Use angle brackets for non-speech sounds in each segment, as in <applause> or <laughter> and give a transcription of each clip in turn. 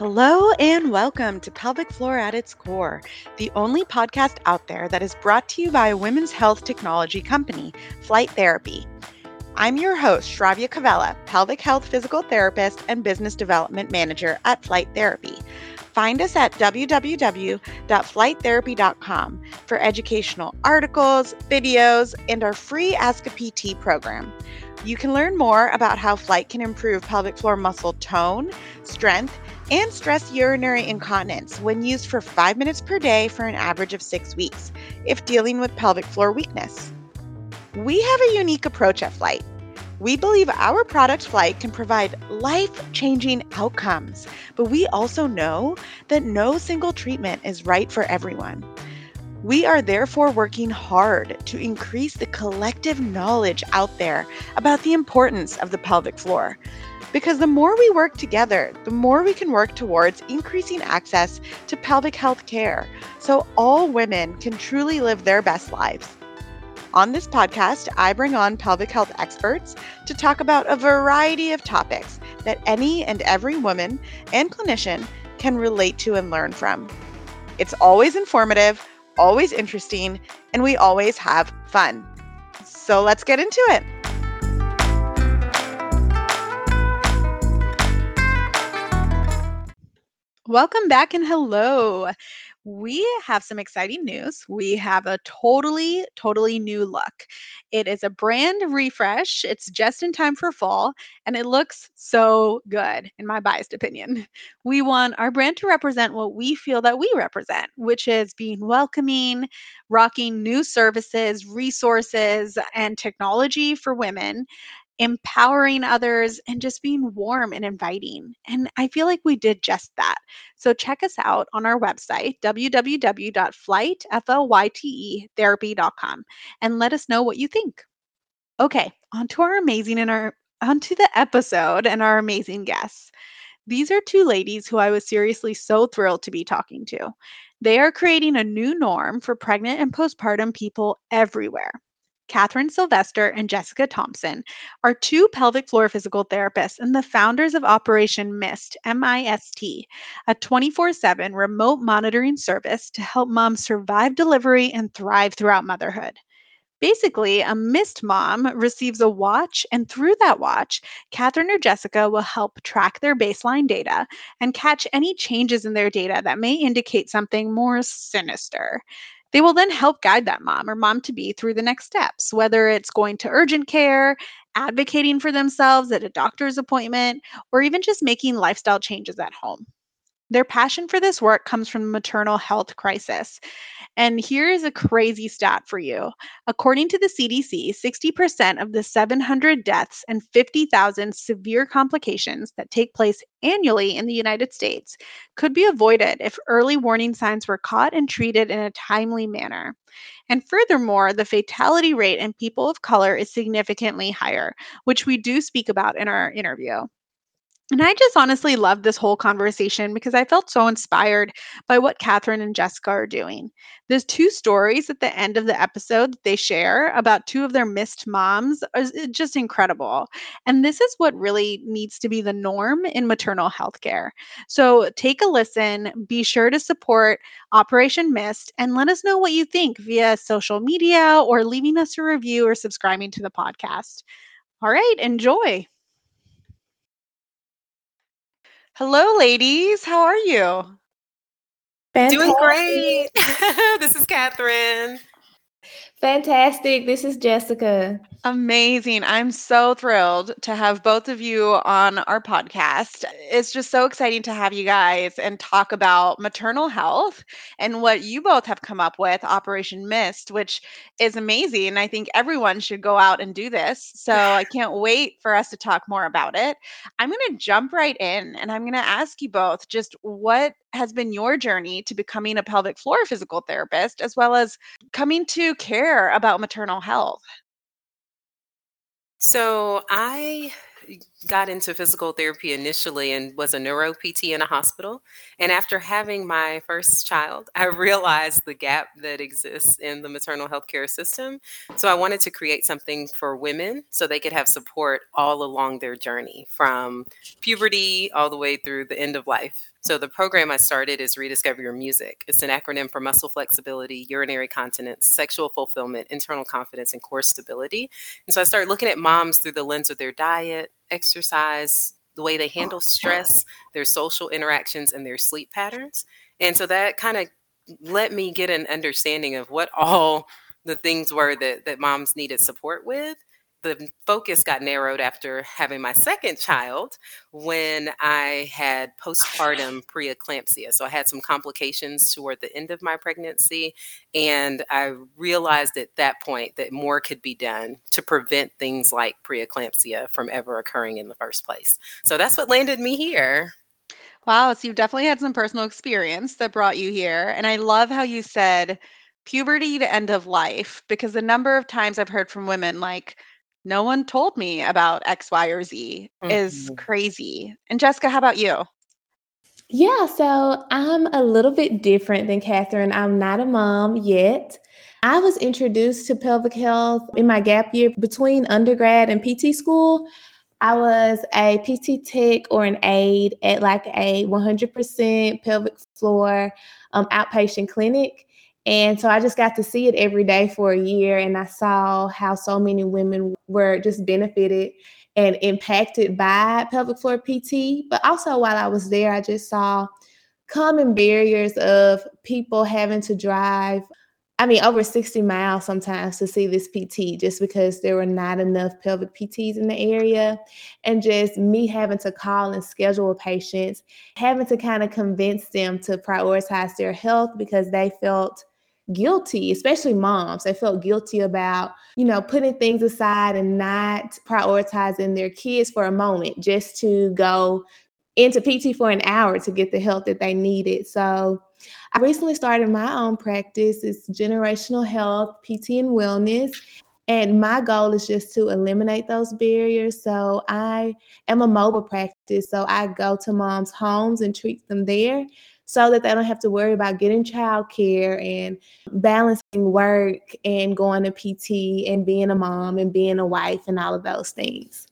Hello and welcome to Pelvic Floor at its Core, the only podcast out there that is brought to you by a women's health technology company, Flyte Therapy. I'm your host, Shravya Cavella, pelvic health physical therapist and business development manager at Flyte Therapy. Find us at www.flighttherapy.com for educational articles, videos, and our free Ask a PT program. You can learn more about how Flyte can improve pelvic floor muscle tone, strength, and stress urinary incontinence when used for five minutes per day for an average of six weeks if dealing with pelvic floor weakness. We have a unique approach at Flyte. We believe our product Flyte can provide life changing outcomes, but we also know that no single treatment is right for everyone. We are therefore working hard to increase the collective knowledge out there about the importance of the pelvic floor. Because the more we work together, the more we can work towards increasing access to pelvic health care so all women can truly live their best lives. On this podcast, I bring on pelvic health experts to talk about a variety of topics that any and every woman and clinician can relate to and learn from. It's always informative always interesting, and we always have fun. So let's get into it. Welcome back and hello we have some exciting news. We have a totally, totally new look. It is a brand refresh. It's just in time for fall, and it looks so good, in my biased opinion. <laughs> We want our brand to represent what we feel that we represent, which is being welcoming, rocking new services, resources, and technology for women empowering others, and just being warm and inviting. And I feel like we did just that. So check us out on our website, www.flyte.therapy.com, and let us know what you think. Okay, on to our amazing and our onto the episode and our amazing guests. These are two ladies who I was seriously so thrilled to be talking to. They are creating a new norm for pregnant and postpartum people everywhere. Catherine Sylvester and Jessica Thompson are two pelvic floor physical therapists and the founders of Operation MIST, M I S T, a 24 7 remote monitoring service to help moms survive delivery and thrive throughout motherhood. Basically, a MIST mom receives a watch, and through that watch, Catherine or Jessica will help track their baseline data and catch any changes in their data that may indicate something more sinister. They will then help guide that mom or mom to be through the next steps, whether it's going to urgent care, advocating for themselves at a doctor's appointment, or even just making lifestyle changes at home. Their passion for this work comes from the maternal health crisis. And here is a crazy stat for you. According to the CDC, 60% of the 700 deaths and 50,000 severe complications that take place annually in the United States could be avoided if early warning signs were caught and treated in a timely manner. And furthermore, the fatality rate in people of color is significantly higher, which we do speak about in our interview. And I just honestly loved this whole conversation because I felt so inspired by what Catherine and Jessica are doing. There's two stories at the end of the episode that they share about two of their Mist moms is eh, just incredible. And this is what really needs to be the norm in maternal health care. So take a listen, be sure to support Operation Mist, and let us know what you think via social media or leaving us a review or subscribing to the podcast. All right, enjoy. Hello, ladies. How are you? Fantastic. Doing great. <laughs> this is Catherine. Fantastic. This is Jessica. Amazing. I'm so thrilled to have both of you on our podcast. It's just so exciting to have you guys and talk about maternal health and what you both have come up with, Operation Mist, which is amazing. I think everyone should go out and do this. So I <laughs> can't wait for us to talk more about it. I'm going to jump right in and I'm going to ask you both just what has been your journey to becoming a pelvic floor physical therapist, as well as coming to care about maternal health? So I got into physical therapy initially and was a neuro PT in a hospital. And after having my first child, I realized the gap that exists in the maternal health care system. So I wanted to create something for women so they could have support all along their journey from puberty all the way through the end of life. So the program I started is Rediscover Your Music. It's an acronym for muscle flexibility, urinary continence, sexual fulfillment, internal confidence, and core stability. And so I started looking at moms through the lens of their diet, exercise, the way they handle stress, their social interactions, and their sleep patterns. And so that kind of let me get an understanding of what all the things were that, that moms needed support with the focus got narrowed after having my second child when I had postpartum <sighs> preeclampsia. So I had some complications toward the end of my pregnancy. And I realized at that point that more could be done to prevent things like preeclampsia from ever occurring in the first place. So that's what landed me here. Wow. So you definitely had some personal experience that brought you here. And I love how you said, puberty to end of life because the number of times I've heard from women like no one told me about X, Y, or Z mm-hmm. is crazy. And Jessica, how about you? Yeah, so I'm a little bit different than Catherine. I'm not a mom yet. I was introduced to pelvic health in my gap year between undergrad and PT school. I was a PT tech or an aide at like a 100% pelvic floor um, outpatient clinic. And so I just got to see it every day for a year. And I saw how so many women were just benefited and impacted by pelvic floor PT. But also while I was there, I just saw common barriers of people having to drive I mean, over 60 miles sometimes to see this PT just because there were not enough pelvic PTs in the area. And just me having to call and schedule patients, having to kind of convince them to prioritize their health because they felt guilty, especially moms. They felt guilty about, you know, putting things aside and not prioritizing their kids for a moment just to go into PT for an hour to get the help that they needed. So I recently started my own practice. It's generational health, PT and wellness. And my goal is just to eliminate those barriers. So I am a mobile practice. So I go to moms' homes and treat them there so that they don't have to worry about getting childcare and balancing work and going to PT and being a mom and being a wife and all of those things.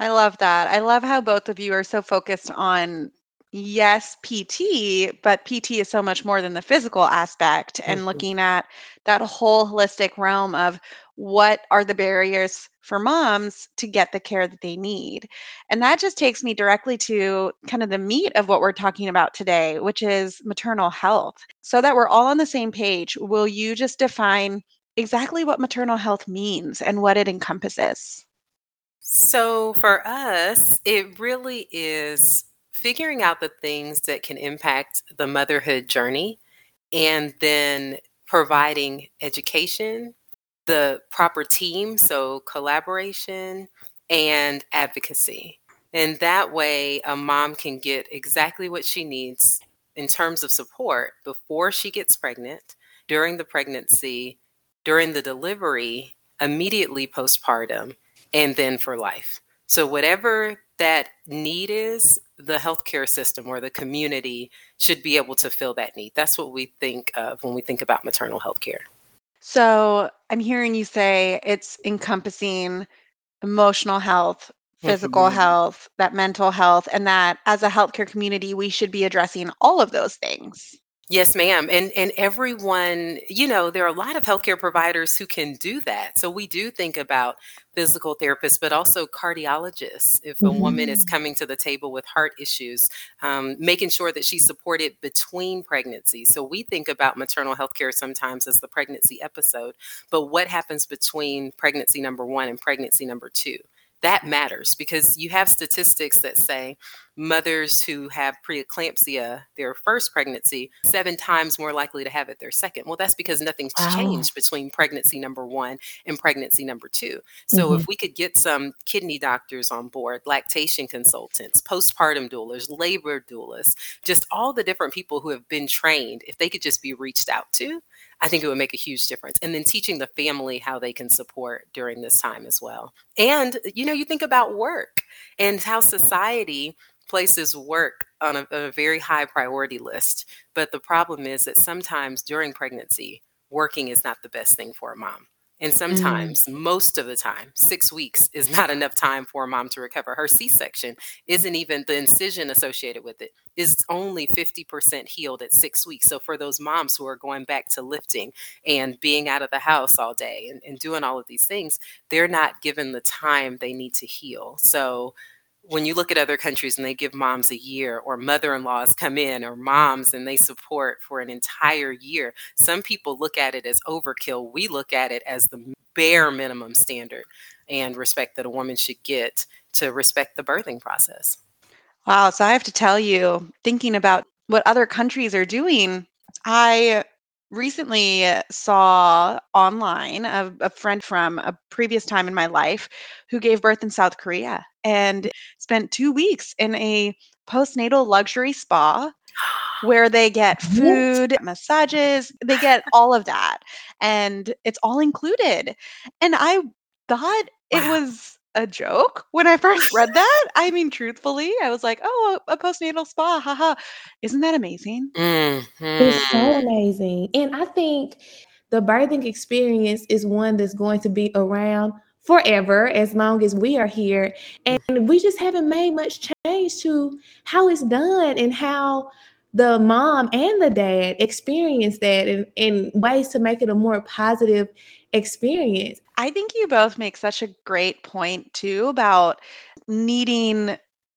I love that. I love how both of you are so focused on yes, PT, but PT is so much more than the physical aspect and mm-hmm. looking at that whole holistic realm of what are the barriers for moms to get the care that they need. And that just takes me directly to kind of the meat of what we're talking about today, which is maternal health. So that we're all on the same page, will you just define exactly what maternal health means and what it encompasses? So, for us, it really is figuring out the things that can impact the motherhood journey and then providing education, the proper team, so collaboration and advocacy. And that way, a mom can get exactly what she needs in terms of support before she gets pregnant, during the pregnancy, during the delivery, immediately postpartum, and then for life. So, whatever that need is, the healthcare system or the community should be able to fill that need. That's what we think of when we think about maternal health care. So I'm hearing you say it's encompassing emotional health, physical mm-hmm. health, that mental health, and that as a healthcare community, we should be addressing all of those things. Yes, ma'am. And and everyone, you know, there are a lot of healthcare providers who can do that. So we do think about physical therapists, but also cardiologists. If a mm-hmm. woman is mm-hmm. coming to the table with heart issues, um, making sure that she's supported between pregnancies. So we think about maternal health care sometimes as the pregnancy episode, but what happens between pregnancy number one and pregnancy number two? That matters because you have statistics that say mothers who have preeclampsia their first pregnancy seven times more likely to have it their second well that's because nothing's wow. changed between pregnancy number one and pregnancy number two so mm-hmm. if we could get some kidney doctors on board lactation consultants postpartum doulas labor doulas just all the different people who have been trained if they could just be reached out to I think it would make a huge difference. And then teaching the family how they can support during this time as well. And, you know, you think about work and how society places work on a, a very high priority list. But the problem is that sometimes during pregnancy, working is not the best thing for a mom. And mm-hmm. sometimes, mm. most of the time, six weeks is not enough time for a mom to recover. Her C section isn't even the incision associated with it is only 50% healed at six weeks. So, for those moms who are going back to lifting and being out of the house all day and, and doing all of these things, they're not given the time they need to heal. So, when you look at other countries and they give moms a year or mother-in-laws come in or moms and they support for an entire year some people look at it as overkill. We look at it as the bare minimum standard and respect that a woman should get to respect the birthing process. Wow so i have to tell you thinking about what other countries are doing i recently uh, saw online a, a, friend from a previous time in my life who gave birth in South Korea and spent two weeks in a postnatal luxury spa where they get <gasps> food, massages, they get all of that. And it's all included. And I thought it was a joke when I first read <laughs> that. I mean, truthfully, I was like, oh, a, a postnatal spa. Haha. Isn't that amazing? Mm-hmm. It's so amazing. And I think the birthing experience is one that's going to be around forever as long as we are here. And we just haven't made much change to how it's done and how the mom and the dad experience that in, in ways to make it a more positive experience. I think you both make such a great point too about needing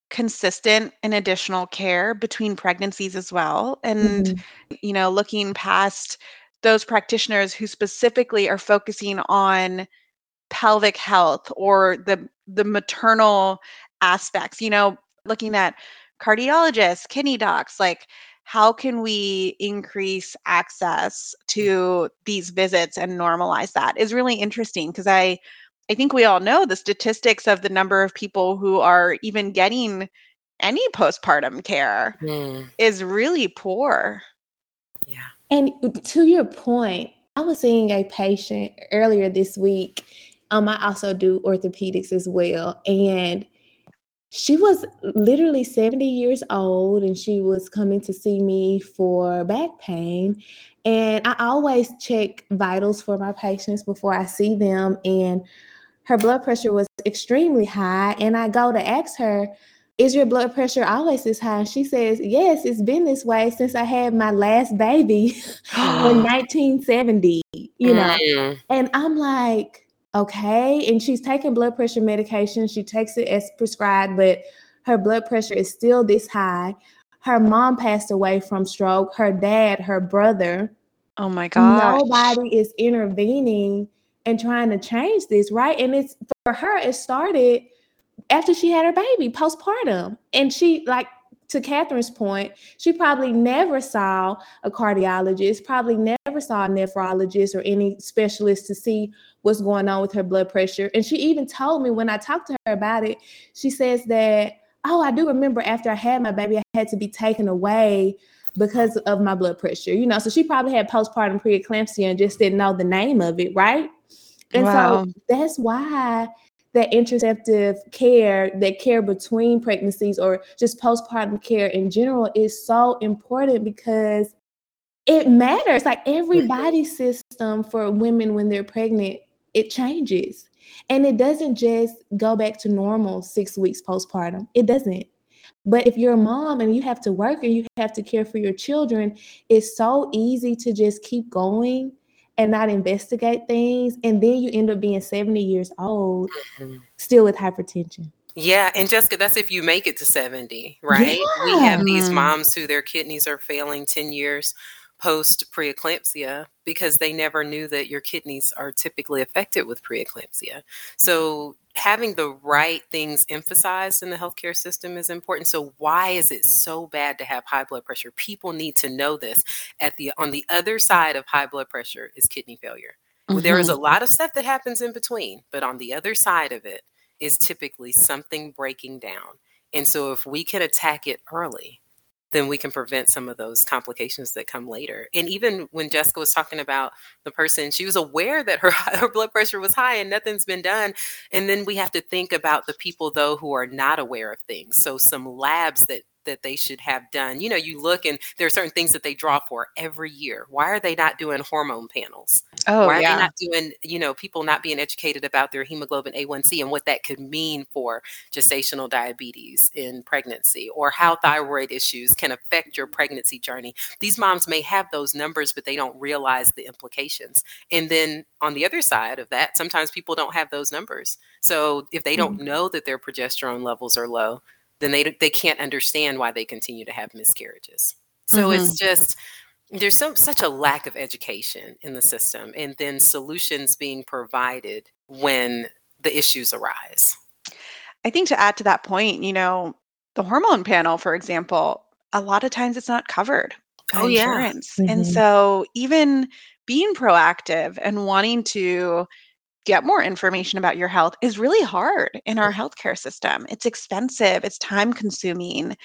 consistent and additional care between pregnancies as well and mm-hmm. you know looking past those practitioners who specifically are focusing on pelvic health or the the maternal aspects you know looking at cardiologists kidney docs like how can we increase access to these visits and normalize that is really interesting because i i think we all know the statistics of the number of people who are even getting any postpartum care mm. is really poor. Yeah. And to your point i was seeing a patient earlier this week um i also do orthopedics as well and she was literally 70 years old and she was coming to see me for back pain. And I always check vitals for my patients before I see them. And her blood pressure was extremely high. And I go to ask her, Is your blood pressure always this high? And she says, Yes, it's been this way since I had my last baby <laughs> in <gasps> 1970, you know. Mm. And I'm like, okay. And she's taking blood pressure medication. She takes it as prescribed, but her blood pressure is still this high. Her mom passed away from stroke. Her dad, her brother. Oh my God. Nobody is intervening and trying to change this, right? And it's for her, it started after she had her baby postpartum. And she, like, to Catherine's point, she probably never saw a cardiologist, probably never saw a nephrologist or any specialist to see what's going on with her blood pressure. And she even told me when I talked to her about it, she says that, oh, I do remember after I had my baby, I had to be taken away because of my blood pressure, you know. So she probably had postpartum preeclampsia and just didn't know the name of it, right? And wow. so that's why that interceptive care, that care between pregnancies or just postpartum care in general is so important because it matters. Like every body system for women when they're pregnant, it changes. And it doesn't just go back to normal six weeks postpartum. It doesn't. But if you're a mom and you have to work and you have to care for your children, it's so easy to just keep going and not investigate things. And then you end up being 70 years old, mm-hmm. still with hypertension. Yeah, and Jessica, that's if you make it to 70, right? Yeah. We have these moms who their kidneys are failing 10 years post preeclampsia because they never knew that your kidneys are typically affected with preeclampsia. So having the right things emphasized in the healthcare system is important. So why is it so bad to have high blood pressure? People need to know this. At the on the other side of high blood pressure is kidney failure. Mm-hmm. There is a mm-hmm. lot of stuff that happens in between, but on the other side of it is typically something breaking down. And so if we can attack it early, then we can prevent some of those complications that come later. And even when Jessica was talking about the person, she was aware that her <laughs> her blood pressure was high and nothing's been done. And then we have to think about the people though who are not aware of things. So some labs that that they should have done. You know, you look and there are certain things that they draw for every year. Why are they not doing hormone panels? Oh, Why are yeah. they not doing, you know, people not being educated about their hemoglobin A1C and what that could mean for gestational diabetes in pregnancy or how thyroid issues can affect your pregnancy journey? These moms may have those numbers, but they don't realize the implications. And then on the other side of that, sometimes people don't have those numbers. So if they don't mm-hmm. know that their progesterone levels are low, then they they can't understand why they continue to have miscarriages. So it's mm-hmm. just there's so such a lack of education in the system and then solutions being provided when the issues arise. I think to add to that point, you know, the hormone panel, for example, a lot of times it's not covered by Oh, yeah. insurance. And mm-hmm. so even being proactive and wanting to get more information about your health is really hard in our healthcare system. It's expensive, it's time consuming,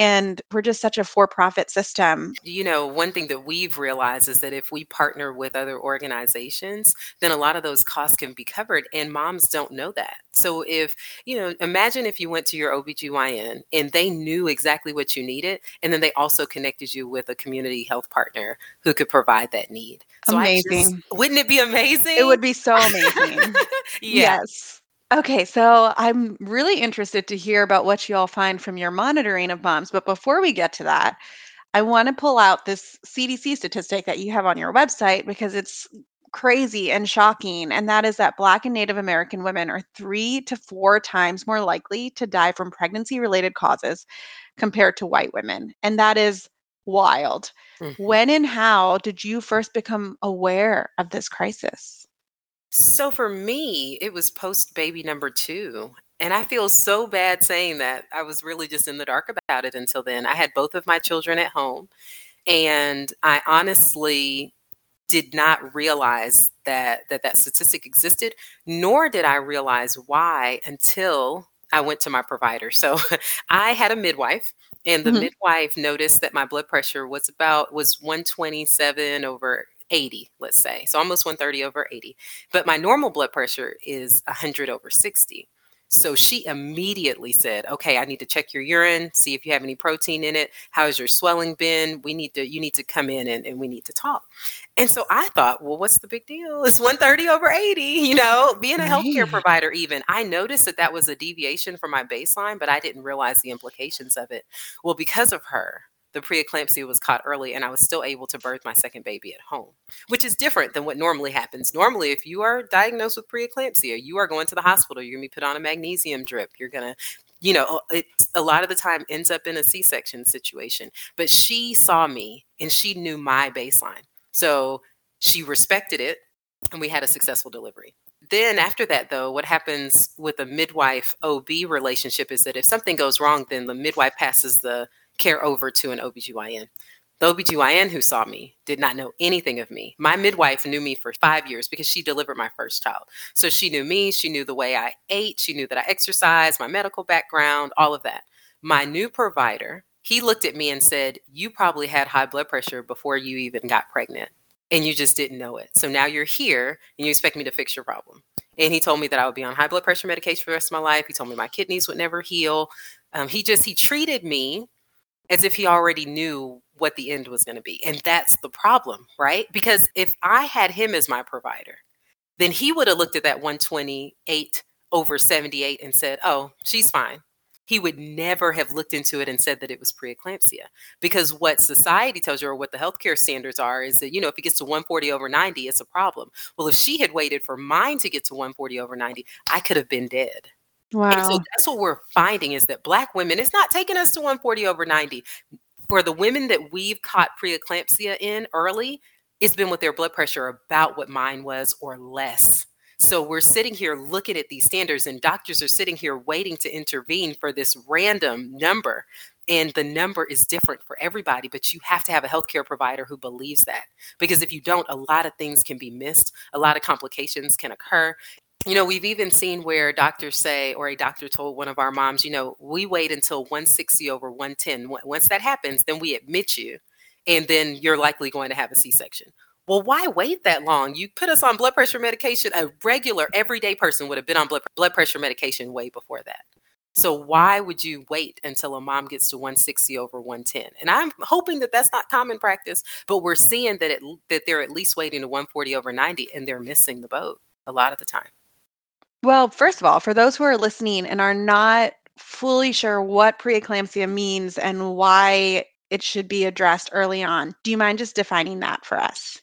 and we're just such a for-profit system. You know, one thing that we've realized is that if we partner with other organizations, then a lot of those costs can be covered and moms don't know that. So if, you know, imagine if you went to your OBGYN and they knew exactly what you needed and then they also connected you with a community health partner who could provide that need. So I just- Amazing. wouldn't it be amazing? It would be so amazing. <laughs> yeah. Yes. Okay, so I'm really interested to hear about what you all find from your monitoring of moms. But before we get to that, I want to pull out this CDC statistic that you have on your website because it's crazy and shocking. And that is that Black and Native American women are three to four times more likely to die from pregnancy related causes compared to white women. And that is wild. Mhm. When and how did you first become aware of this crisis? So for me, it was post baby number two. And I feel so bad saying that. I was really just in the dark about it until then. I had both of my children at home. And I honestly did not realize that that, that statistic existed, nor did I realize why until I went to my provider. So <laughs> I had a midwife and the Mhm. midwife noticed that my blood pressure was about was 127 over 80, let's say. So almost 130 over 80. But my normal blood pressure is 100 over 60. So she immediately said, "Okay, I need to check your urine, see if you have any protein in it. How's your swelling been? We need to you need to come in and, and we need to talk." And so I thought, well, what's the big deal? <laughs> It's 130 over 80, you know, being a healthcare Right. provider, even. I noticed that that was a deviation from my baseline, but I didn't realize the implications of it. Well, because of her, the preeclampsia was caught early and I was still able to birth my second baby at home, which is different than what normally happens. Normally, if you are diagnosed with preeclampsia, you are going to the hospital, you're going to be put on a magnesium drip, you're going to you know, uh, it a lot of the time ends up in a C-section situation. But she saw me and she knew my baseline. So she respected it and we had a successful delivery. Then after that though, what happens with a midwife OB relationship is that if something goes wrong, then the midwife passes the care over to an OBGYN. The OBGYN who saw me did not know anything of me. My midwife knew me for five years because she delivered my first child. So she knew me, she knew the way I ate, she knew that I exercised, my medical background, all of that. My new provider, he looked at me and said, You probably had high blood pressure before you even got pregnant and you just didn't know it. So now you're here and you expect me to fix your problem. And he told me that I would be on high blood pressure medication for the rest of my life. He told me my kidneys would never heal. Um, he just, he treated me as if he already knew what the end was going to be. And that's the problem, right? Because if I had him as my provider, then he would have looked at that 128 over 78 and said, oh, she's fine. He would never have looked into it and said that it was preeclampsia. Because what society tells you or what the healthcare standards are is that, you know, if it gets to 140 over 90, it's a problem. Well, if she had waited for mine to get to 140 over 90, I could have been dead. And so that's what we're finding is that black women, it's not taking us to 140 over 90. For the women that we've caught preeclampsia in early, it's been with their blood pressure about what mine was or less. So we're sitting here looking at these standards, and doctors are sitting here waiting to intervene for this random number. And the number is different for everybody, but you have to have a healthcare provider who believes that. Because if you don't, a lot of things can be missed, a lot of complications can occur. You know, we've even seen where doctors say, or a doctor told one of our moms, you know, we wait until 160 over 110. Once that happens, then we admit you, and then you're likely going to have a C section. Well, why wait that long? You put us on blood pressure medication. A regular, everyday person would have been on blood, pressure medication way before that. So why would you wait until a mom gets to 160 over 110? And I'm hoping that that's not common practice, but we're seeing that it that they're at least waiting to 140 over 90 and they're missing the boat a lot of the time. Well, first of all, for those who are listening and are not fully sure what preeclampsia means and why it should be addressed early on, do you mind just defining that for us?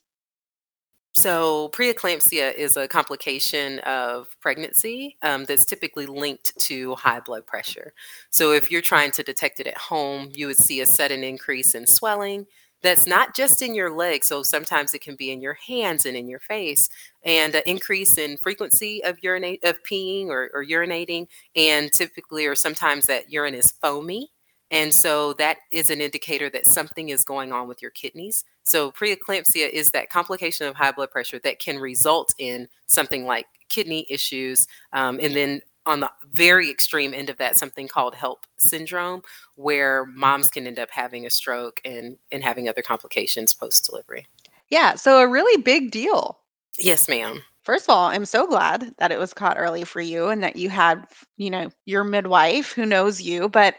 So, preeclampsia is a complication of pregnancy um, that's typically linked to high blood pressure. So, if you're trying to detect it at home, you would see a sudden increase in swelling that's not just in your legs. So, sometimes it can be in your hands and in your face, and an increase in frequency of urinate of peeing or, or urinating, and typically or sometimes that urine is foamy and so that is an indicator that something is going on with your kidneys. So preeclampsia is that complication of high blood pressure that can result in something like kidney issues. Um, and then on the very extreme end of that, something called HELLP syndrome, where moms can end up having a stroke and, and having other complications post delivery. Yeah. So a really big deal. Yes, ma'am. First of all, I'm so glad that it was caught early for you and that you had, you know, your midwife who knows you. But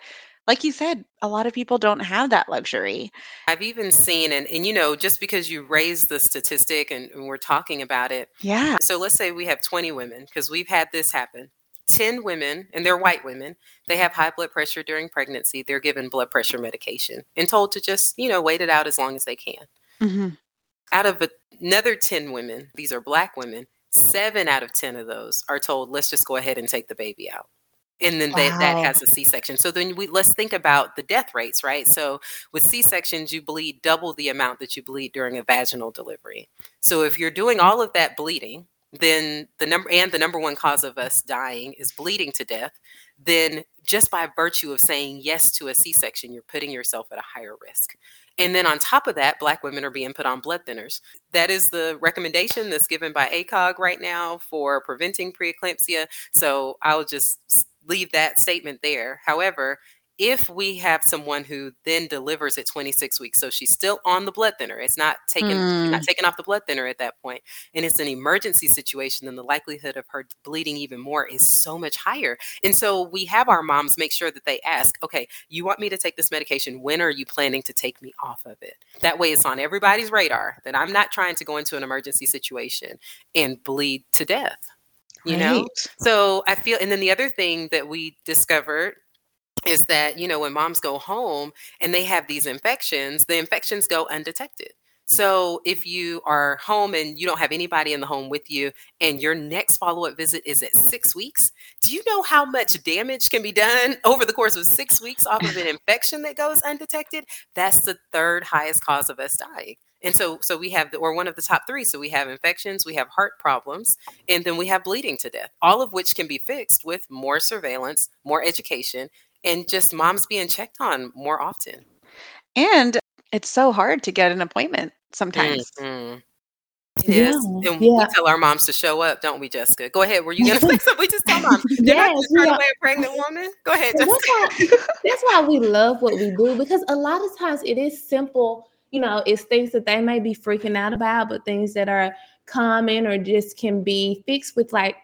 like you said, a lot of people don't have that luxury. I've even seen, and, and you know, just because you raised the statistic and, and we're talking about it. Yeah. So let's say we have 20 women, because we've had this happen. 10 women, and they're white women, they have high blood pressure during pregnancy. They're given blood pressure medication and told to just, you know, wait it out as long as they can. Mm-hmm. Out of another 10 women, these are black women, seven out of 10 of those are told, let's just go ahead and take the baby out and then they, that has a c-section so then we let's think about the death rates right so with c-sections you bleed double the amount that you bleed during a vaginal delivery so if you're doing all of that bleeding then the number and the number one cause of us dying is bleeding to death then just by virtue of saying yes to a c-section you're putting yourself at a higher risk and then on top of that, Black women are being put on blood thinners. That is the recommendation that's given by ACOG right now for preventing preeclampsia. So I'll just leave that statement there. However, if we have someone who then delivers at 26 weeks, so she's still on the blood thinner, it's not taken mm. not taken off the blood thinner at that point, and it's an emergency situation, then the likelihood of her bleeding even more is so much higher. And so we have our moms make sure that they ask, okay, you want me to take this medication? When are you planning to take me off of it? That way, it's on everybody's radar that I'm not trying to go into an emergency situation and bleed to death you right. know so i feel and then the other thing that we discovered is that you know when moms go home and they have these infections the infections go undetected so if you are home and you don't have anybody in the home with you and your next follow-up visit is at six weeks do you know how much damage can be done <laughs> over the course of six weeks off of an <laughs> infection that goes undetected that's the third highest cause of us dying and so, so we have, the, or one of the top three. So we have infections, we have heart problems, and then we have bleeding to death. All of which can be fixed with more surveillance, more education, and just moms being checked on more often. And it's so hard to get an appointment sometimes. Mm-hmm. It yeah, is. And yeah. we tell our moms to show up, don't we, Jessica? Go ahead. Were you going to say <laughs> something? We just tell moms. They're yes, not turn away a pregnant woman. Go ahead. That's why, that's why we love what we do because a lot of times it is simple you know, it's things that they may be freaking out about, but things that are common or just can be fixed with like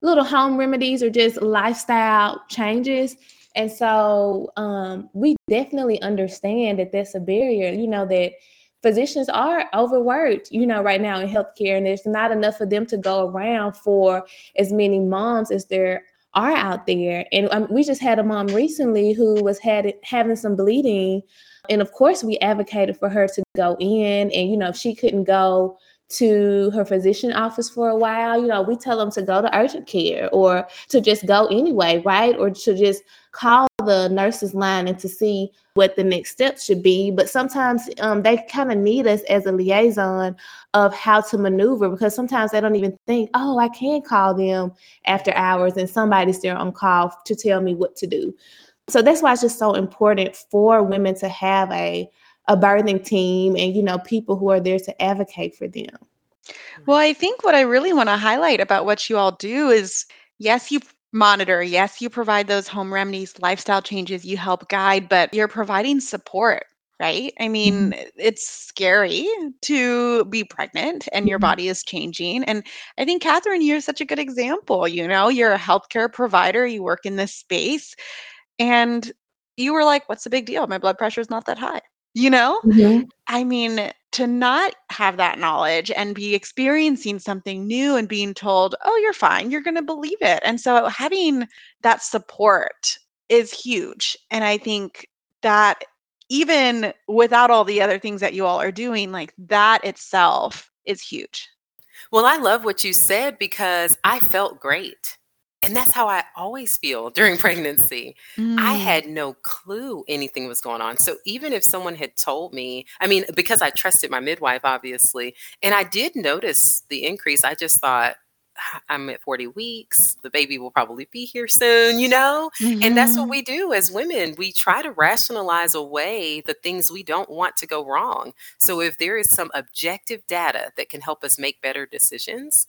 little home remedies or just lifestyle changes. And so um, we definitely understand that that's a barrier, you know, that physicians are overworked, you know, right now in healthcare, and there's not enough for them to go around for as many moms as there are out there. And um, we just had a mom recently who was had having some bleeding and of course we advocated for her to go in and you know if she couldn't go to her physician office for a while you know we tell them to go to urgent care or to just go anyway right? Or to just call the nurses line and to see what the next steps should be. But sometimes um, they kind of need us as a liaison of how to maneuver because sometimes they don't even think oh i can call them after hours and somebody's there on call to tell me what to do. So that's why it's just so important for women to have a a birthing team and you know people who are there to advocate for them Well, I think what I really want to highlight about what you all do is yes, you monitor, yes, you provide those home remedies, lifestyle changes, you help guide, but you're providing support, right? I mean, Mhm. it's scary to be pregnant and your Mhm. body is changing. And I think, Catherine, you're such a good example. You know, you're a healthcare provider, you work in this space, and you were like, what's the big deal? My blood pressure is not that high. You know? Mhm. I mean, to not have that knowledge and be experiencing something new and being told, "Oh, you're fine. You're gonna believe it." And so having that support is huge. And I think that even without all the other things that you all are doing, like that itself is huge. Well, I love what you said because I felt great. And that's how I always feel during <laughs> pregnancy. I Mm. had no clue anything was going on. So even if someone had told me, I mean, because I trusted my midwife, obviously, and I did notice the increase, I just thought, "Ah, I'm at 40 weeks. The baby will probably be here soon, you know? And that's what Mhm. we do as women. We try to rationalize away the things we don't want to go wrong. So if there is some objective data that can help us make better decisions,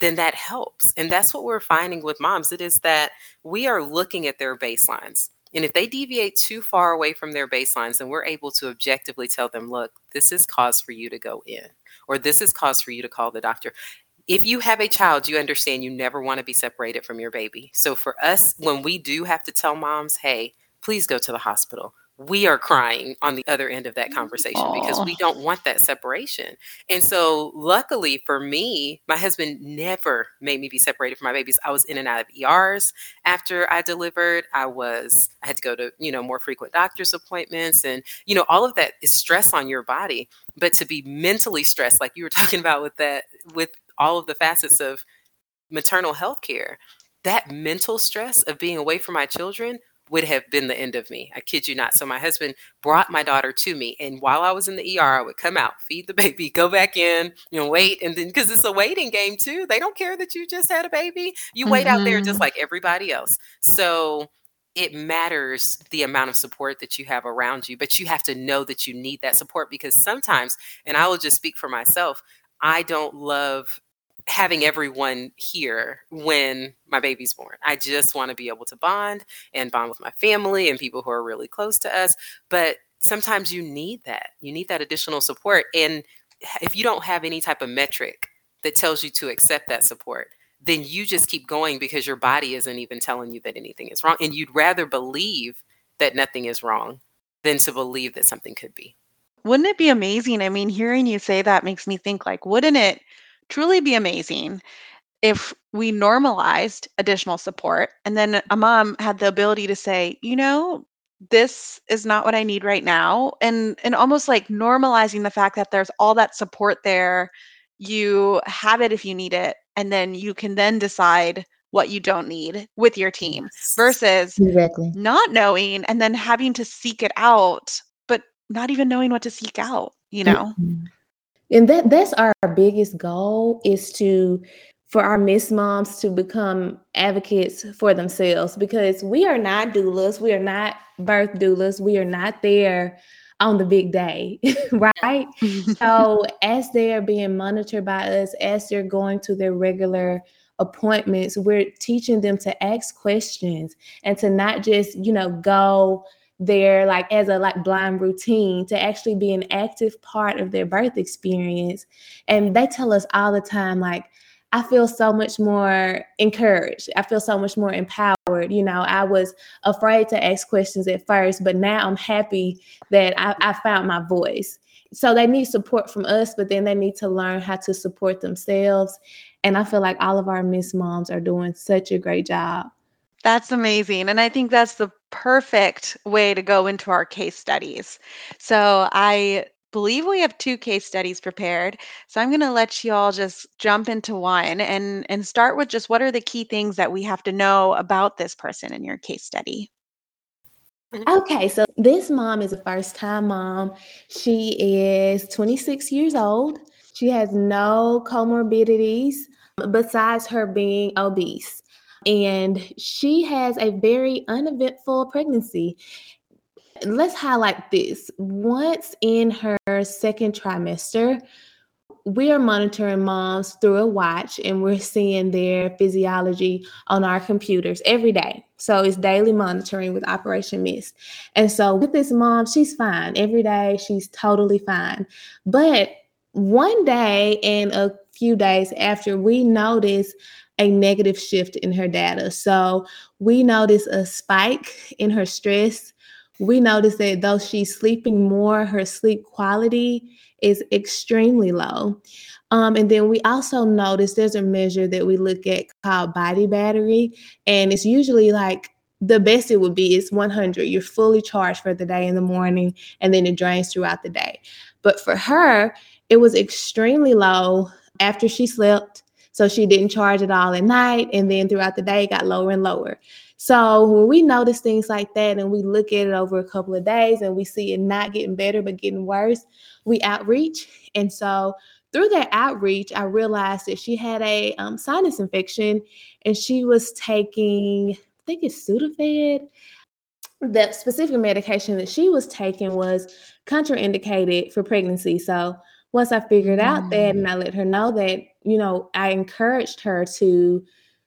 then that helps. And that's what we're finding with moms. It is that we are looking at their baselines. And if they deviate too far away from their baselines, then we're able to objectively tell them, look, this is cause for you to go in, or this is cause for you to call the doctor. If you have a child, you understand you never want to be separated from your baby. So for us, when we do have to tell moms, hey, please go to the hospital, we are crying on the other end of that conversation because we don't want that separation. And so, luckily for me, my husband never made me be separated from my babies. I was in and out of ERs after I delivered. I was, I had to go to, you know, more frequent doctor's appointments. And, you know, all of that is stress on your body. But to be mentally stressed, like you were <laughs> talking about with that, with all of the facets of maternal health care, that mental stress of being away from my children would have been the end of me. I kid you not. So my husband brought my daughter to me, and while I was in the ER, I would come out, feed the <laughs> baby, go back in, you know, wait, and then because it's a waiting game too. They don't care that you just had a baby. You wait out there just Mhm. like everybody else. So it matters the amount of support that you have around you, but you have to know that you need that support because sometimes, and I will just speak for myself, I don't love having everyone here when my baby's born. I just want to be able to bond and bond with my family and people who are really close to us. But sometimes you need that. You need that additional support. And if you don't have any type of metric that tells you to accept that support, then you just keep going because your body isn't even telling you that anything is wrong. And you'd rather believe that nothing is wrong than to believe that something could be. Wouldn't it be amazing? I mean, hearing you say that makes me think like, wouldn't it truly be amazing if we normalized additional support and then a mom had the ability to say, you know, this is not what I need right now and and almost like normalizing the fact that there's all that support there. You have it if you need it and then you can then decide what you don't need with your team versus Exactly. not knowing and then having to seek it out but not even knowing what to seek out, you know? Mhm. And that that's our biggest goal is to for our Mist Moms to become advocates for themselves because we are not doulas, we are not birth doulas, we are not there on the big day, <laughs> right? So as they are being monitored by us, as they're going to their regular appointments, we're teaching them to ask questions and to not just, you know, go there like as a like blind routine to actually be an active part of their birth experience. And they tell us all the time, like, I feel so much more encouraged. I feel so much more empowered. You know, I was afraid to ask questions at first, but now I'm happy that I, I found my voice. So they need support from us, but then they need to learn how to support themselves. And I feel like all of our Mist Moms are doing such a great job. That's amazing. And I think that's the perfect way to go into our case studies. So I believe we have two case studies prepared. So I'm going to let you all just jump into one and and start with just what are the key things that we have to know about this person in your case study. Mm-hmm. Okay, so this mom is a first time mom. She is 26 years old. She has no comorbidities besides her being obese. And she has a very uneventful pregnancy. Let's highlight this. Once in her second trimester, we are monitoring moms through a watch and we're seeing their physiology on our computers every day. So it's daily monitoring with Operation Mist. And so with this mom, she's fine. Every day, she's totally fine. But one day and a few days after, we notice a negative shift in her data. So we notice a spike in her stress. We notice that though she's sleeping more, her sleep quality is extremely low. Um, and then we also notice there's a measure that we look at called body battery, and it's usually like the best it would be is 100. You're fully charged for the day in the morning, and then it drains throughout the day. But for her, it was extremely low after she slept. So she didn't charge it all at night, and then throughout the day, it got lower and lower. So when we notice things like that and we look at it over a couple of days and we see it not getting better but getting worse, we outreach. And so through that outreach, I realized that she had a um, sinus infection and she was taking, I think it's Sudafed. The specific medication that she was taking was contraindicated for pregnancy. So once I figured out that and I let her know that, you know, I encouraged her to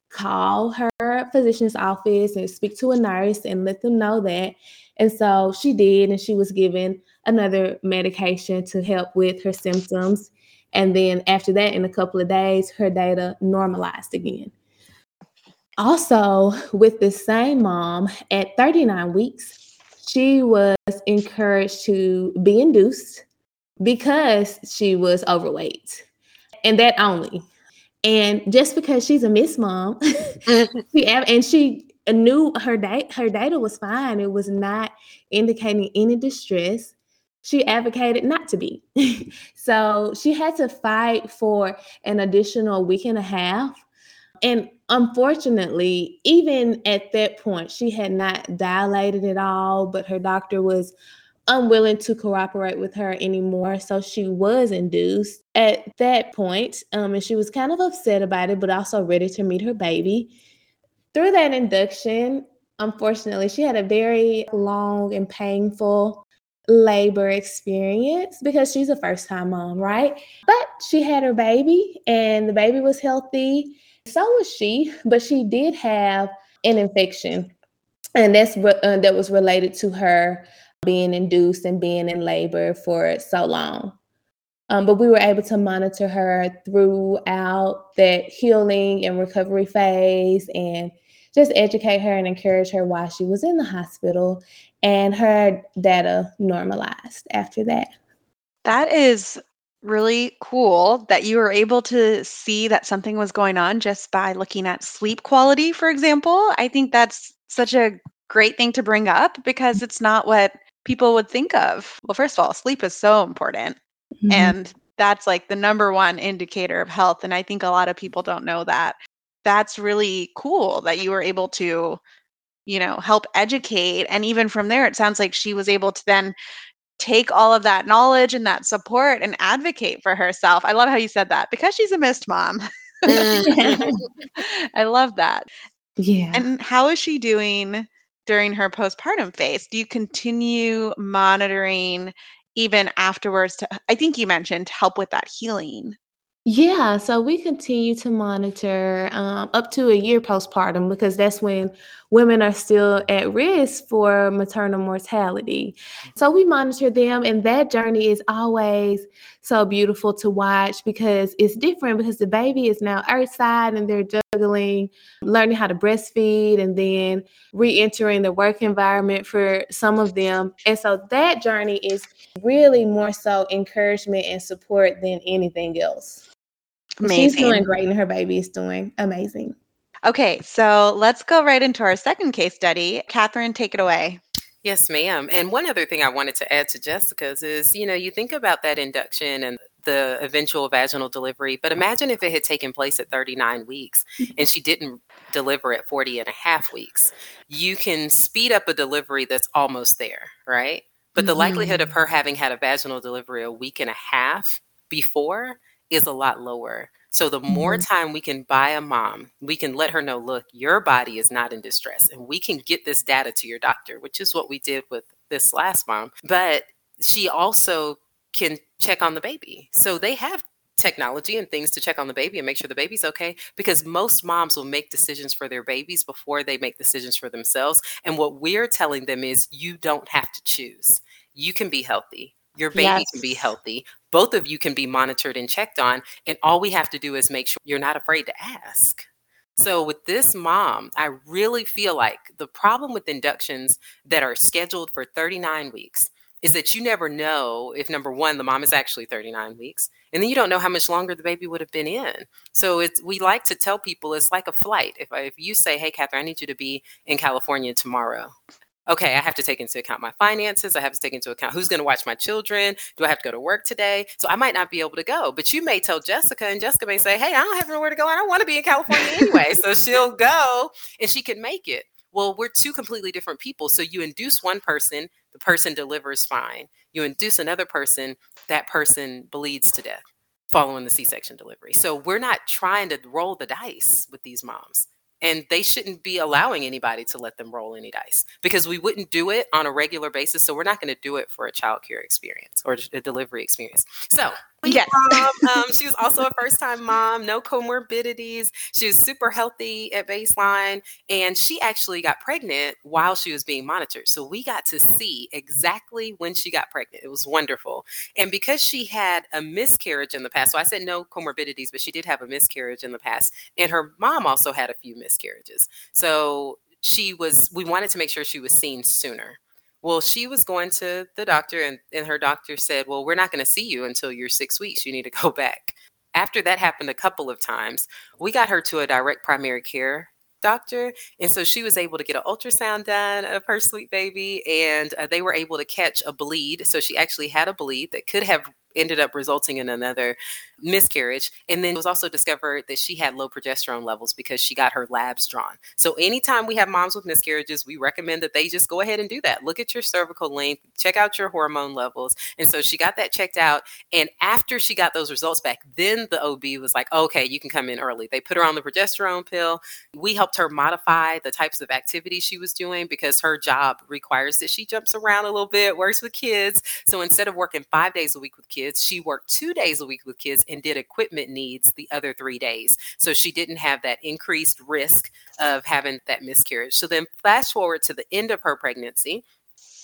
call her physician's office and speak to a nurse and let them know that. And so she did, and she was given another medication to help with her symptoms. And then after that, in a couple of days, her data normalized again. Also, with the same mom, at 39 weeks, she was encouraged to be induced because she was overweight, and that only. And just because she's a Mist mom, <laughs> she and she knew her date her data was fine. It was not indicating any distress. She advocated not to be. <laughs> so she had to fight for an additional week and a half. And unfortunately, even at that point, she had not dilated at all, but her doctor was unwilling to cooperate with her anymore. So she was induced at that point, um, and she was kind of upset about it, but also ready to meet her baby. Through that induction, unfortunately, she had a very long and painful labor experience because she's a first time mom, right? But she had her baby, and the baby was healthy. So was she, but she did have an infection, and that's what uh, that was related to her being induced and being in labor for so long. Um, but we were able to monitor her throughout that healing and recovery phase and just educate her and encourage her while she was in the hospital. And her data normalized after that. That is really cool that you were able to see that something was going on just by looking at sleep quality, for example. I think that's such a great thing to bring up because it's not what people would think of. Well, first of all, sleep is so important. Mm-hmm. And that's like the number one indicator of health. And I think a lot of people don't know that. That's really cool that you were able to, you know, help educate. And even from there, it sounds like she was able to then take all of that knowledge and that support and advocate for herself. I love how you said that because she's a Mist mom. <laughs> I love that. Yeah. And how is she doing during her postpartum phase? Do you continue monitoring even afterwards to I think you mentioned help with that healing? Yeah, so we continue to monitor um, up to a year postpartum because that's when women are still at risk for maternal mortality. So we monitor them, and that journey is always so beautiful to watch because it's different because the baby is now earthside and they're juggling learning how to breastfeed and then re entering the work environment for some of them. And so that journey is really more so encouragement and support than anything else. Amazing. She's doing great and her baby is doing amazing. Okay, so let's go right into our second case study. Catherine, take it away. Yes, ma'am. And one other thing I wanted to add to Jessica's is, you know, you think about that induction and the eventual vaginal delivery, but imagine if it had taken place at 39 weeks and she didn't deliver at 40 and a half weeks. You can speed up a delivery that's almost there, right? But the mm-hmm. likelihood of mm-hmm. her having had a vaginal delivery a week and a half before is a lot lower. So the more mm-hmm. time we can buy a mom, we can let her know, look, your body is not in distress and we can get this data to your doctor, which is what we did with this last mom. But she also can check on the baby. So they have technology and things to check on the baby and make sure the baby's okay because most moms will make decisions for their babies before they make decisions for themselves and what we're telling them is you don't have to choose you can be healthy your baby yes. can be healthy both of you can be monitored and checked on and all we have to do is make sure you're not afraid to ask. So with this mom i really feel like the problem with inductions that are scheduled for 39 weeks is that you never know if number one the mom is actually 39 weeks and then you don't know how much longer the baby would have been in. So it's we like to tell people it's like a flight. If, I, if you say hey catherine i need you to be in california tomorrow okay i have to take into account my finances i have to take into account who's going to watch my children do i have to go to work today so i might not be able to go but you may tell jessica and jessica may say hey i don't have nowhere to go i don't want to be in california anyway so she'll go and she can make it well, we're two completely different people. So you induce one person, the person delivers fine. You induce another person, that person bleeds to death following the C section delivery. So we're not trying to roll the dice with these moms and they shouldn't be allowing anybody to let them roll any dice because we wouldn't do it on a regular basis so we're not going to do it for a child care experience or a delivery experience. So yes. mom, um, <laughs> she was also a first time mom no comorbidities she was super healthy at baseline and she actually got pregnant while she was being monitored so we got to see exactly when she got pregnant it was wonderful and because she had a miscarriage in the past so i said no comorbidities but she did have a miscarriage in the past and her mom also had a few miscarriages miscarriages. So she was, we wanted to make sure she was seen sooner. Well, she was going to the doctor, and, and her doctor said, Well, we're not going to see you until you're six weeks. You need to go <laughs> back. After that happened a couple of times, we got her to a direct primary care doctor. And so she was able to get an ultrasound done of her sweet baby, and uh, they were able to catch a bleed. So she actually had a bleed that could have ended up resulting in another miscarriage. And then it was also discovered that she had low progesterone levels because she got her labs drawn. So anytime we have moms with miscarriages, we recommend that they just go ahead and do that. Look at your cervical length, check out your hormone levels. And so she got that checked out. And after she got those results back, then the OB was like, okay, you can come in early. They put her on the progesterone pill. We helped her modify the types of activities she was doing because her job requires that she jumps around a little bit, works with kids. So instead of working five days a week with kids, she worked two days a week with kids and did equipment needs the other three days. So she didn't have that increased risk of having that miscarriage. So then fast forward to the end of her pregnancy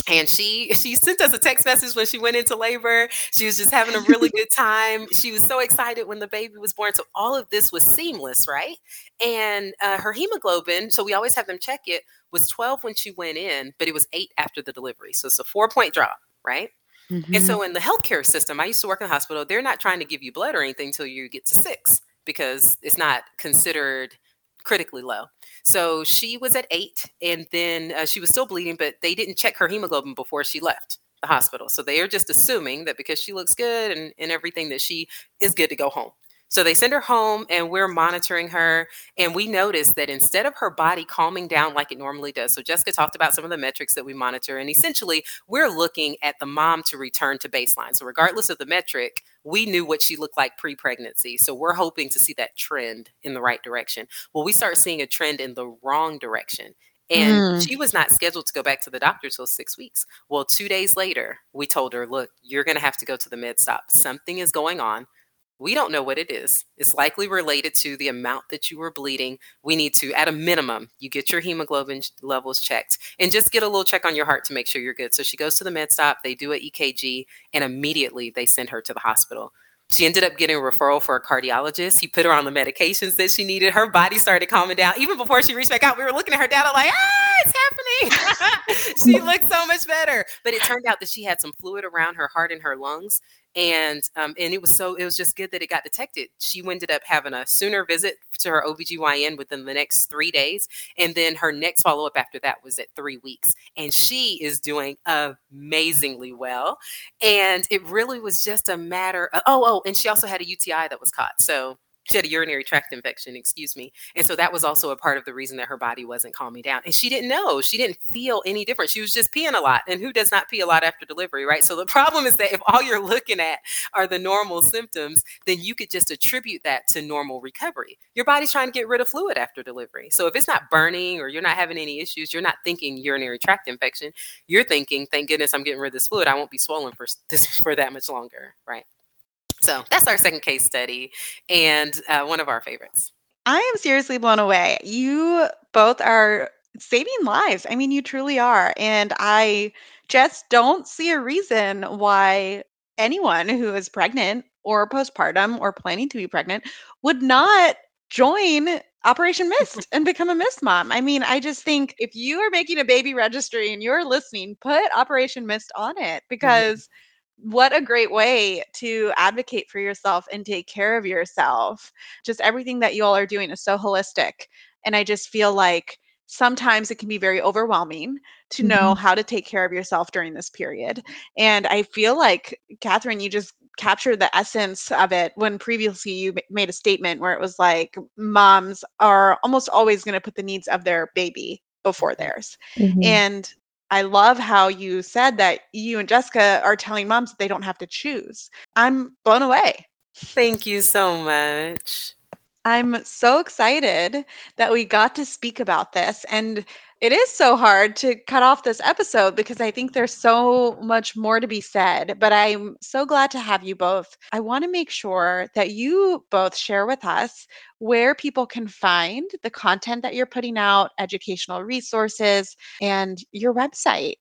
and she she sent us a text message when she went into labor. She was just having a really good <laughs> time. She was so excited when the baby was born. So all of this was seamless right? And uh, her hemoglobin so we always have them check it was 12 when she went in but it was 8 after the delivery. So it's a four point drop right Mm-hmm. And so in the healthcare system, I used to work in the hospital, they're not trying to give you blood or anything until you get to six because it's not considered critically low. So she was at eight and then uh, she was still bleeding, but they didn't check her hemoglobin before she left the hospital. So they are just assuming that because she looks good and, and everything that she is good to go home. So they send her home and we're monitoring her. And we noticed that instead of her body calming down like it normally does, so Jessica talked about some of the metrics that we monitor. And essentially, we're looking at the mom to return to baseline. So, regardless of the metric, we knew what she looked like pre pregnancy. So, we're hoping to see that trend in the right direction. Well, we start seeing a trend in the wrong direction. And mm. she was not scheduled to go back to the doctor till six weeks. Well, two days later, we told her, look, you're going to have to go to the med stop. Something is going on. We don't know what it is. It's likely related to the amount that you were bleeding. We need to, at a minimum, you get your hemoglobin levels checked and just get a little check on your heart to make sure you're good. So she goes to the med stop, they do an EKG, and immediately they send her to the hospital. She ended up getting a referral for a cardiologist. He put her on the medications that she needed. Her body started calming down. Even before she reached back out, we were looking at her data like, ah, it's happening. <laughs> she <laughs> looked so much better. But it turned out that she had some fluid around her heart and her lungs and um, and it was so it was just good that it got detected. She ended up having a sooner visit to her obgyn within the next three days and then her next follow-up after that was at three weeks and she is doing amazingly well and it really was just a matter of, oh oh and she also had a uti that was caught so she had a urinary tract infection, excuse me. And so that was also a part of the reason that her body wasn't calming down. And she didn't know, she didn't feel any different. She was just peeing a lot. And who does not pee a lot after delivery, right? So the problem is that if all you're looking at are the normal symptoms, then you could just attribute that to normal recovery. Your body's trying to get rid of fluid after delivery. So if it's not burning or you're not having any issues, you're not thinking urinary tract infection. You're thinking, thank goodness I'm getting rid of this fluid. I won't be swollen for this for that much longer, right? So that's our second case study and uh, one of our favorites. I am seriously blown away. You both are saving lives. I mean, you truly are. And I just don't see a reason why anyone who is pregnant or postpartum or planning to be pregnant would not join Operation <laughs> Mist and become a Mist mom. I mean, I just think if you are making a baby registry and you're listening, put Operation Mist on it because mm-hmm. What a great way to advocate for yourself and take care of yourself. Just everything that you all are doing is so holistic. And I just feel like sometimes it can be very overwhelming to mm-hmm. know how to take care of yourself during this period. And I feel like, Catherine, you just captured the essence of it when previously you made a statement where it was like moms are almost always going to put the needs of their baby before mm-hmm. theirs. Mm-hmm. And I love how you said that you and Jessica are telling moms that they don't have to choose. I'm blown away. Thank you so much. I'm so excited that we got to speak about this. And it is so hard to cut off this episode because I think there's so much more to be said. But I'm so glad to have you both. I want to make sure that you both share with us where people can find the content that you're putting out, educational resources, and your website.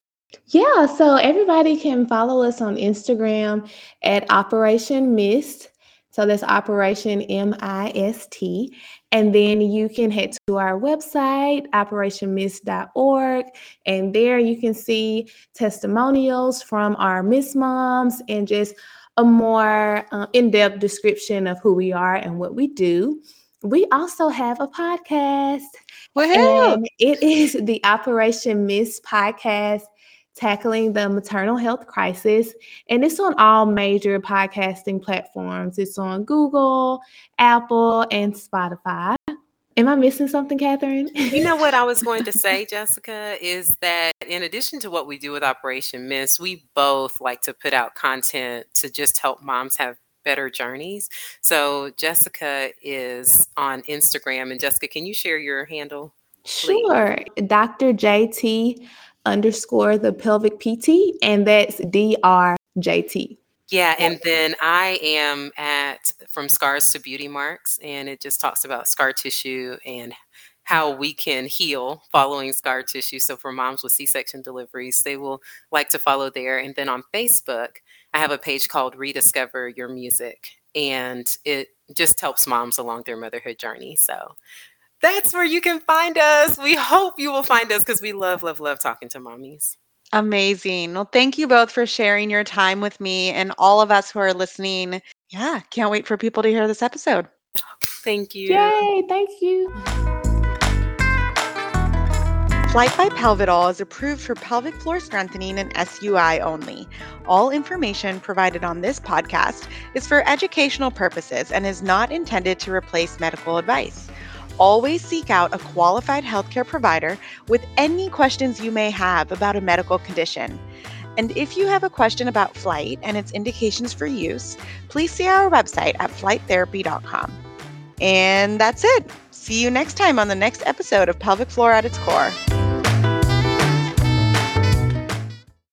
Yeah, so everybody can follow us on Instagram at Operation Mist so that's Operation MIST. And then you can head to our website, operationmist.org, and there you can see testimonials from our Mist Moms and just a more uh, in depth description of who we are and what we do. We also have a podcast. Well, it is the Operation Mist podcast tackling the maternal health crisis. And it's on all major podcasting platforms. It's on Google, Apple, and Spotify. Am I missing something, Catherine? you know what I was going to say, <laughs> Jessica, is that in addition to what we do with Operation Mist, we both like to put out content to just help moms have better journeys. So Jessica is on Instagram. And Jessica, can you share your handle? Please? Sure. Dr. JT underscore the pelvic PT, and that's DRJT. Yeah, and then I am at From Scars to Beauty Marks, and it just talks about scar tissue and how we can heal following scar tissue. So for moms with C-section deliveries, they will like to follow there. And then on Facebook, I have a page called Rediscover Your Music, and it just helps moms along their motherhood journey. So that's where you can find us. We hope you will find us because we love, love, love talking to mommies. Amazing. Well, thank you both for sharing your time with me and all of us who are listening. Yeah, can't wait for people to hear this episode. Thank you. Yay, thank you. Flyte by Pelvital is approved for pelvic floor strengthening and SUI only. All information provided on this podcast is for educational purposes and is not intended to replace medical advice always seek out a qualified healthcare provider with any questions you may have about a medical condition. And if you have a question about Flyte and its indications for use, please see our website at flytetherapy.com. And that's it. See you next time on the next episode of Pelvic Floor at its Core.